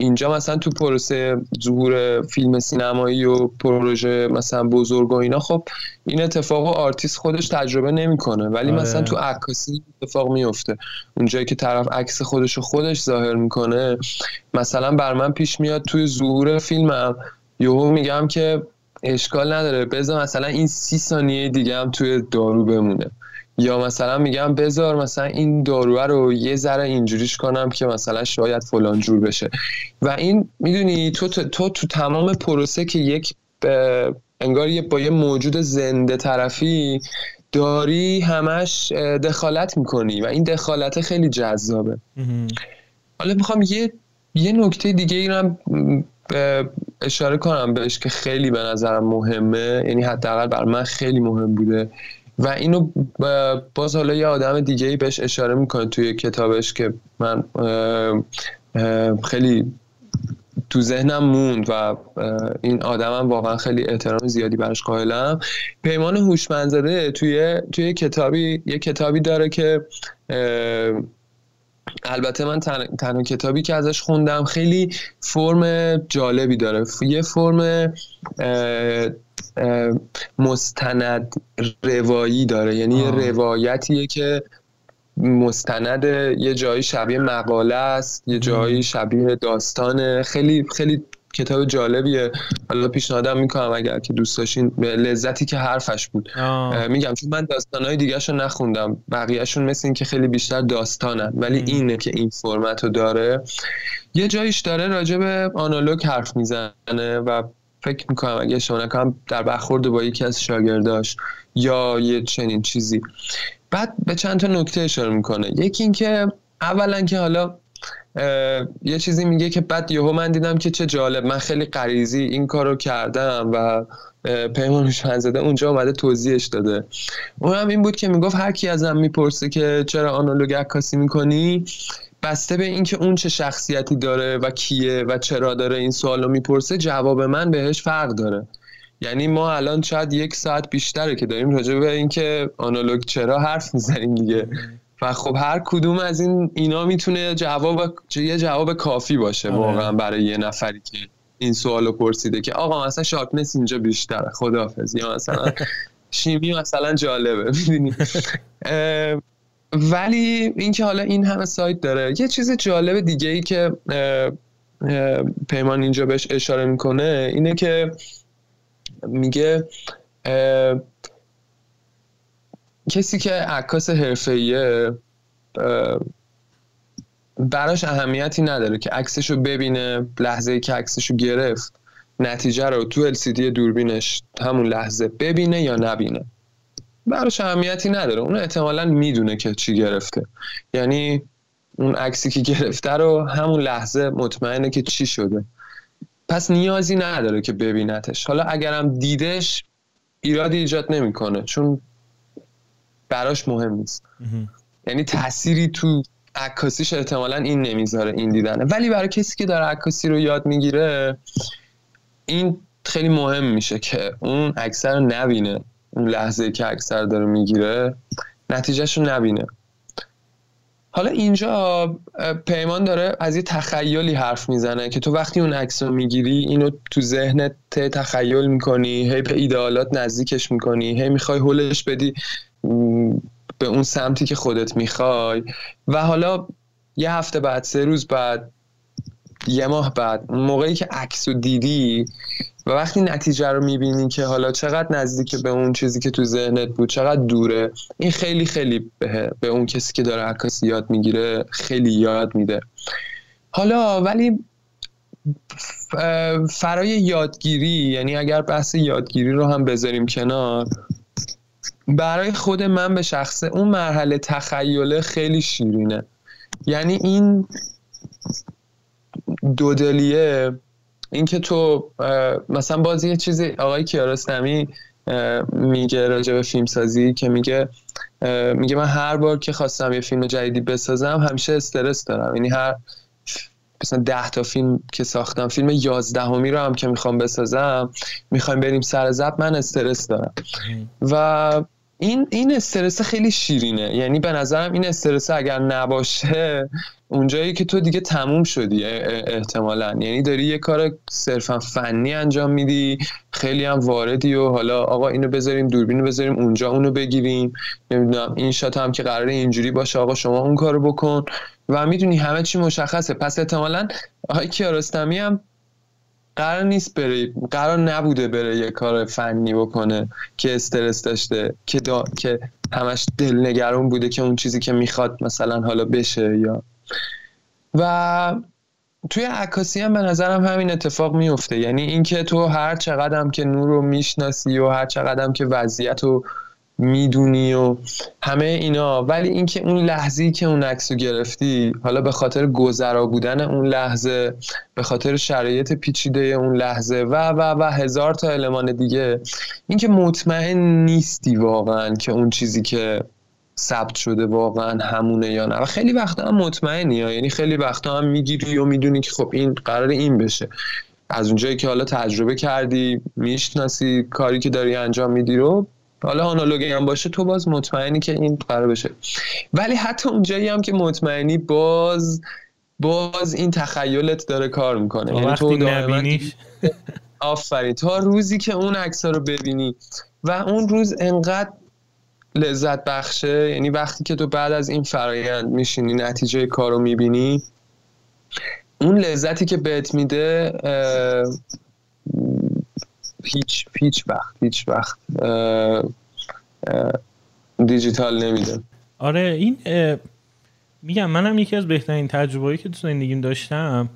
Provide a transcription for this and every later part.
اینجا مثلا تو پروسه ظهور فیلم سینمایی و پروژه مثلا بزرگ و اینا خب این اتفاق و آرتیست خودش تجربه نمی‌کنه. ولی آره. مثلا تو عکاسی اتفاق میفته اونجایی که طرف عکس خودش رو خودش ظاهر می‌کنه مثلا بر من پیش میاد توی ظهور فیلمم. یهو میگم که اشکال نداره. بذار مثلا این سی ثانیه دیگه هم توی دارو بمونه. یا مثلا میگم بذار مثلا این داروه رو یه ذره اینجوریش کنم که مثلا شاید فلان جور بشه. و این می‌دونی تو تو, تو, تو تمام پروسه که یک انگار یه با یه موجود زنده طرفی داری همش دخالت می‌کنی و این دخالت خیلی جذابه. حالا می‌خوام یه یه نکته دیگه ای رو اشاره کنم بهش که خیلی به نظرم مهمه. یعنی حداقل بر من خیلی مهم بوده. و اینو باز حالا یه آدم دیگه ای بهش اشاره می‌کنه توی کتابش که من خیلی تو ذهنم موند و این آدمم واقعا خیلی احترام زیادی براش قائلم. پیمان هوشمندزاده توی توی کتابی یه کتابی داره که البته من تنها کتابی که ازش خوندم خیلی فرم جالبی داره. یه فرم مستند روایی داره. یعنی یه روایتیه که مستند یه جایی شبیه مقاله است یه جایی شبیه داستانه. خیلی خیلی کتاب جالبیه. حالا پیشنهادم می‌کنم اگر که دوست داشتین لذتی که حرفش بود. میگم چون من داستانهای دیگه رو نخوندم. بقیهشون مثل این که خیلی بیشتر داستانن ولی اینه که این فرمت رو داره. یه جاییش داره راجع به آنالوگ حرف می‌زنه و فکر می‌کنم اگه شما نکنم در برخورد با یکی از شاگرداش یا یه چنین چیزی. بعد به چند تا نکته اشاره می‌کنه. یکی اینکه اولا که حالا یه چیزی میگه که بعد یهو من دیدم که چه جالب. من خیلی غریزی این کارو کردم و پیمان زده اونجا اومده توضیحش داده. اون هم این بود که می‌گفت هر کی ازم می‌پرسه که چرا آنالوگ عکاسی می‌کنی بسته به اینکه اون چه شخصیتی داره و کیه و چرا داره این سوالو می‌پرسه جواب من بهش فرق داره. یعنی ما الان شاید یک ساعت بیشتره که داریم راجع به اینکه آنالوگ چرا حرف می‌زنیم دیگه. و خب هر کدوم از این اینا می‌تونه جواب یه جواب کافی باشه آره. واقعا برای یه نفری که این سوالو پرسیده که آقا مثلا sharpness اینجا بیشتره خداحافظ یا مثلا شیمی مثلا جالبه می‌دونی ولی اینکه حالا این همه side داره یه چیز جالب دیگه ای که پیمان اینجا بهش اشاره می‌کنه اینه که میگه کسی که عکاس حرفه‌ایه براش اهمیتی نداره که عکسشو ببینه لحظه که عکسشو گرفت نتیجه رو تو LCD دوربینش همون لحظه ببینه یا نبینه. براش اهمیتی نداره. اون احتمالا می‌دونه که چی گرفته. یعنی اون عکسی که گرفته رو همون لحظه مطمئنه که چی شده. پس نیازی نداره که ببینتش حالا اگرم دیدش ایرادی ایجاد نمی‌کنه. چون براش مهم نیست. یعنی تأثیری تو عکاسیش احتمالا این نمی‌ذاره این دیدنه. ولی برای کسی که داره عکاسی رو یاد می‌گیره این خیلی مهم میشه که اون اکثر رو نبینه. اون لحظه که اکثر داره می‌گیره نتیجهش رو نبینه. حالا اینجا پیمان داره از یه تخیلی حرف می‌زنه که تو وقتی اون عکس رو می‌گیری اینو تو ذهنت تخیل می‌کنی هی به ایدئالات نزدیکش می‌کنی هی می‌خوای هولش بدی. به اون سمتی که خودت می‌خوای و حالا یه هفته بعد سه روز بعد یه ماه بعد موقعی که عکس رو دیدی و وقتی نتیجه رو می‌بینی که حالا چقدر نزدیک به اون چیزی که تو ذهنت بود چقدر دوره این خیلی خیلی به, به اون کسی که داره عکاسی یاد می‌گیره خیلی یاد میده. حالا ولی فرای یادگیری یعنی اگر بحث یادگیری رو هم بذاریم کنار برای خود من به شخصه اون مرحله تخیله خیلی شیرینه. یعنی این دودلیه اینکه تو مثلا بازی یه چیزی آقای کیارستمی میگه راجع به فیلم سازی که میگه میگه من هر بار که خواستم یه فیلم جدیدی بسازم همیشه استرس دارم. یعنی هر مثلا ده تا فیلم که ساختم فیلم یازدهمی رو هم که می‌خوام بسازم می‌خوایم بریم سر زب من استرس دارم. و این این استرس خیلی شیرینه. یعنی به نظرم این استرس اگر نباشه اونجایی که تو دیگه تموم شدی احتمالا. یعنی داری یه کار صرفا فنی انجام میدی خیلی هم واردی و حالا آقا اینو بذاریم دوربینو بذاریم اونجا اونو بگیریم. نمی‌دونم این شات هم که قراره اینجوری باشه آقا شما اون کارو بکن. و می‌دونی همه چی مشخصه. پس احتمالا آقای کیارستمی هم قرار نیست بره قرار نبوده بره یه کار فنی بکنه که استرس داشته که دا... که همش دلنگرون بوده که اون چیزی که می‌خواد مثلا حالا بشه یا و توی عکاسی هم به نظرم همین اتفاق میفته. یعنی اینکه تو هر چقدر که نور رو می‌شناسی و هر چقدر که وضعیت رو می‌دونی و همه اینا. ولی اینکه اون لحظی که اون عکس رو گرفتی حالا به خاطر گذرا بودن اون لحظه به خاطر شرایط پیچیده اون لحظه و و و هزار تا المان دیگه اینکه مطمئن نیستی واقعا که اون چیزی که ثبت شده واقعا همونه یا نه. و خیلی وقتا هم مطمئنی ها. یعنی خیلی وقتا هم می‌گیری و می‌دونی که خب این قرار این بشه. از اونجایی که حالا تجربه کردی می‌شناسی کاری که داری انجام میدی رو حالا آنالوگی هم باشه تو باز مطمئنی که این قرار بشه. ولی حتی اونجایی هم که مطمئنی باز باز این تخیلت داره کار می‌کنه. یعنی تو نبینیش آفرین. تا روزی که اون عکس رو ببینی و اون روز انقدر لذت بخشه یعنی وقتی که تو بعد از این فرایند میشینی نتیجه کار رو می‌بینی اون لذتی که بهت میده هیچ هیچ وقت هیچ وقت دیجیتال نمیده. آره این میگم منم یکی از بهترین تجربه‌ای که تو زندگیم داشتم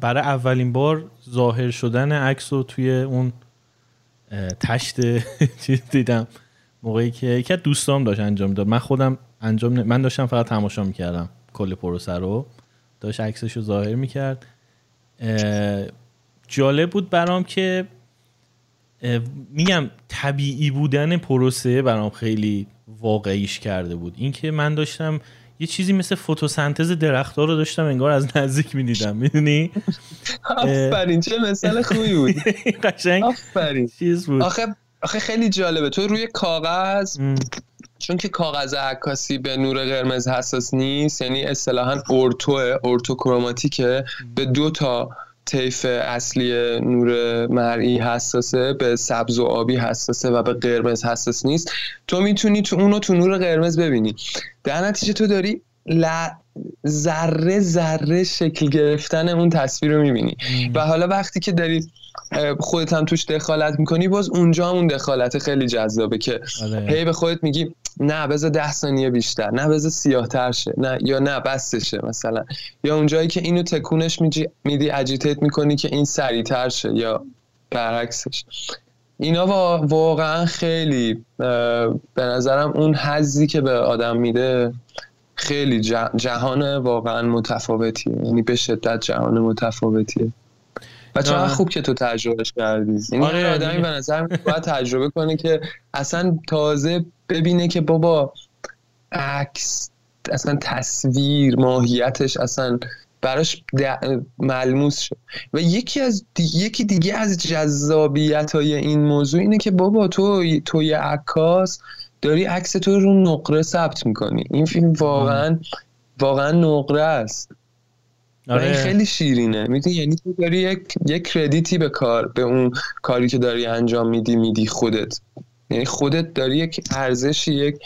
برای اولین بار ظاهر شدن عکس رو توی اون تشت چیز دیدم. موقعی که یکی از دوستام داشت انجام داد من خودم انجام من داشتم فقط تماشا می‌کردم. کل پروسه رو. داشت عکسش رو ظاهر می‌کرد. جالب بود برام که میگم طبیعی بودن پروسه برام خیلی واقعیش کرده بود. اینکه من داشتم یه چیزی مثل فتوسنتز درختها رو داشتم انگار از نزدیک می‌دیدم می‌دونی؟ آفرین چه مثال خوبی بود. قشنگ آفرین. چیز بود. آخه آخه خیلی جالبه. تو روی کاغذ چون که کاغذ عکاسی به نور قرمز حساس نیست یعنی اصطلاحا اورتو اورتو کروماتیکه به دو تا طیف اصلی نور مرئی حساسه به سبز و آبی حساسه و به قرمز حساس نیست. تو می‌تونی تو اونو تو نور قرمز ببینی. در نتیجه تو داری ذره ذره شکل گرفتن اون تصویر رو می‌بینی. و حالا وقتی که داری خودت هم توش دخالت می‌کنی باز اونجا اون دخالت خیلی جذابه که آره. هی به خودت میگی نه بذار ده ثانیه بیشتر نه بذار سیاه تر شه نه یا نه بستشه مثلا. یا اونجایی که اینو تکونش میدی اجیتیت می‌کنی که این سریعتر شه یا برعکسش. اینا واقعا خیلی به نظرم اون حزی که به آدم میده خیلی جهان واقعا متفاوتیه. یعنی به شدت جهان متفاوتیه. و چقدر خوب که تو تجربهش کردی. یعنی آره آدمی به نظر باید تجربه کنه که اصلا تازه ببینه که بابا عکس اصلا تصویر ماهیتش اصلا براش ملموس شد و یکی از یکی دیگه از جذابیت های این موضوع اینه که بابا تو تو یه عکاس داری عکس تو رو نقره ثبت می‌کنی. این فیلم واقعا واقعا نقره است. آره. خیلی شیرینه. می‌دونی؟ یعنی تو داری یک یک کردیتی به کار به اون کاری که داری انجام میدی میدی خودت. یعنی خودت داری یک ارزشی یک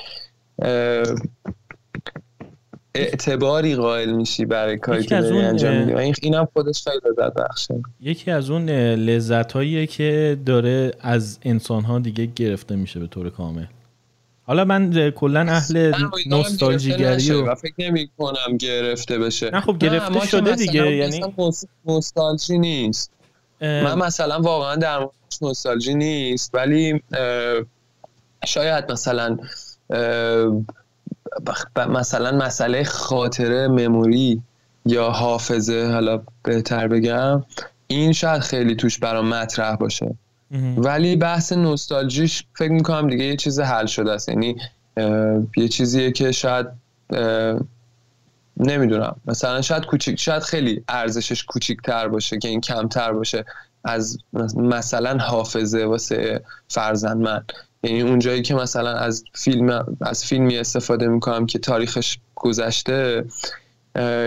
اعتباری قائل میشی برای کاری که داری انجام میدی. و اینم خودش خیلی لذت بخشه یکی از اون لذت که داره از انسان ها دیگه گرفته میشه به طور کامل. حالا من کلا اهل نوستالژیگری و فکر نمی کنم گرفته بشه. نه خب گرفته شده دیگه یعنی نوستالژی نیست. من مثلا واقعا در نوستالژی نیست ولی شاید مثلا مثلا مسئله خاطره مموری یا حافظه حالا بهتر بگم این شاید خیلی توش برام مطرح باشه. ولی بحث نوستالژیش فکر می‌کنم دیگه یه چیز حل شده است. یعنی یه چیزیه که شاید نمی‌دونم. مثلا شاید کوچیک شاید خیلی ارزشش کوچیکتر باشه که این کمتر باشه از مثلا حافظه واسه فرزند من یعنی اونجایی که مثلا از فیلم از فیلمی استفاده می‌کنم که تاریخش گذشته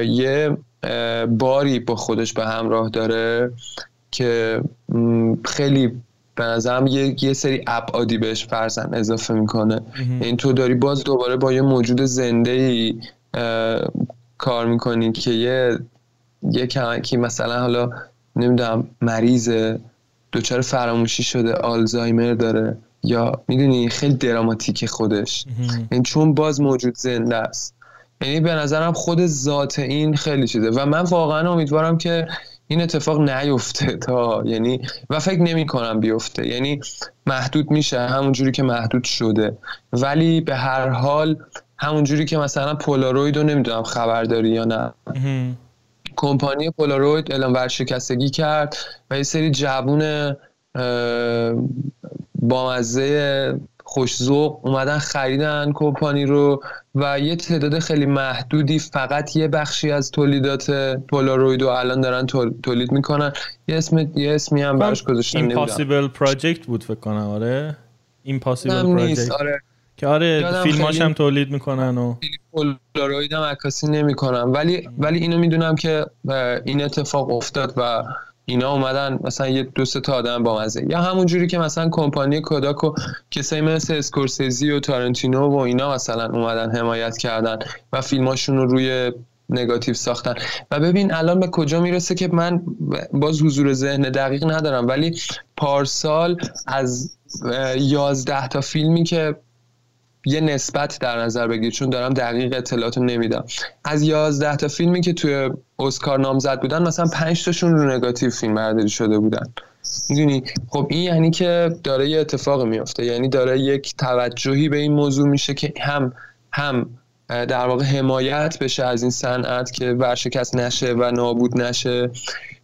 یه باری با خودش به همراه داره که خیلی به نظرم یه،, یه سری ابعادی بهش فرزن اضافه می‌کنه. این یعنی تو داری باز دوباره با یه موجود زنده ای کار می‌کنی که یه یه که مثلا حالا نمی‌دونم مریض دچار فراموشی شده آلزایمر داره یا می‌دونی خیلی دراماتیک خودش. این یعنی چون باز موجود زنده است. یعنی به نظرم خود ذات این خیلی چیزه. و من واقعا امیدوارم که این اتفاق نیفته تا یعنی و فکر نمی کنم بیفته. یعنی محدود میشه همون جوری که محدود شده. ولی به هر حال همون جوری که مثلا پولاروید رو نمی‌دونم خبر داری یا نه. کمپانی پولاروید اعلام ورشکستگی کرد و یه سری جوون بامزه خوشزوق اومدن خریدن کمپانی رو و یه تعداد خیلی محدودی فقط یه بخشی از تولیدات پولاروید رو الان دارن تولید می‌کنن. یه اسم یه اسمی هم براش گذاشتن Impossible Project بود فکر کنم آره؟ Impossible Project. آره. که آره فیلماش هم تولید می‌کنن و پولاروید هم عکاسی نمی‌کنن ولی ولی اینو می‌دونم که این اتفاق افتاد و اینا اومدن مثلا یه دو تا آدم با مزه. یا همون جوری که مثلا کمپانی کوداک و کسایی مثل اسکورسیزی و تارنتینو و اینا مثلا اومدن حمایت کردن و فیلماشون رو روی نگاتیو ساختن. و ببین الان به کجا می‌رسه که من باز حضور ذهن دقیق ندارم ولی پارسال از یازده تا فیلمی که یه نسبت در نظر بگیر چون دارم دقیق اطلاعاتو نمیدم. از 11 تا فیلمی که توی اسکار نامزد بودن مثلا 5 تاشون رو نگاتیو فیلم برداری شده بودن. می‌دونی؟ خب این یعنی که داره یه اتفاق میافته. یعنی داره یک توجهی به این موضوع میشه که هم هم در واقع حمایت بشه از این صنعت که ورشکست نشه و نابود نشه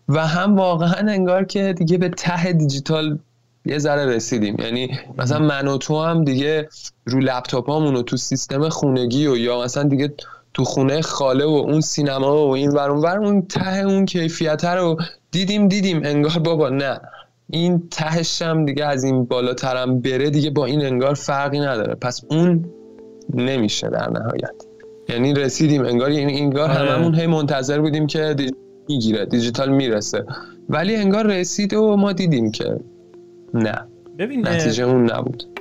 و هم واقعا انگار که دیگه به ته دیجیتال یه ذره رسیدیم. یعنی مثلا من و تو هم دیگه رو لپتاپ و تو سیستم خونگی و یا مثلا دیگه تو خونه خاله و اون سینما و این ور ور اون ته اون کیفیت رو دیدیم دیدیم. انگار بابا نه. این تهش هم دیگه از این بالاترم بره دیگه با این انگار فرقی نداره. پس اون نمیشه در نهایت. یعنی رسیدیم. انگار یعنی انگار آره. هممون هی منتظر بودیم که می‌گیره دیجیتال می‌رسه. ولی انگار رسید و ما دیدیم که نه. ببین نتیجه اون نبود.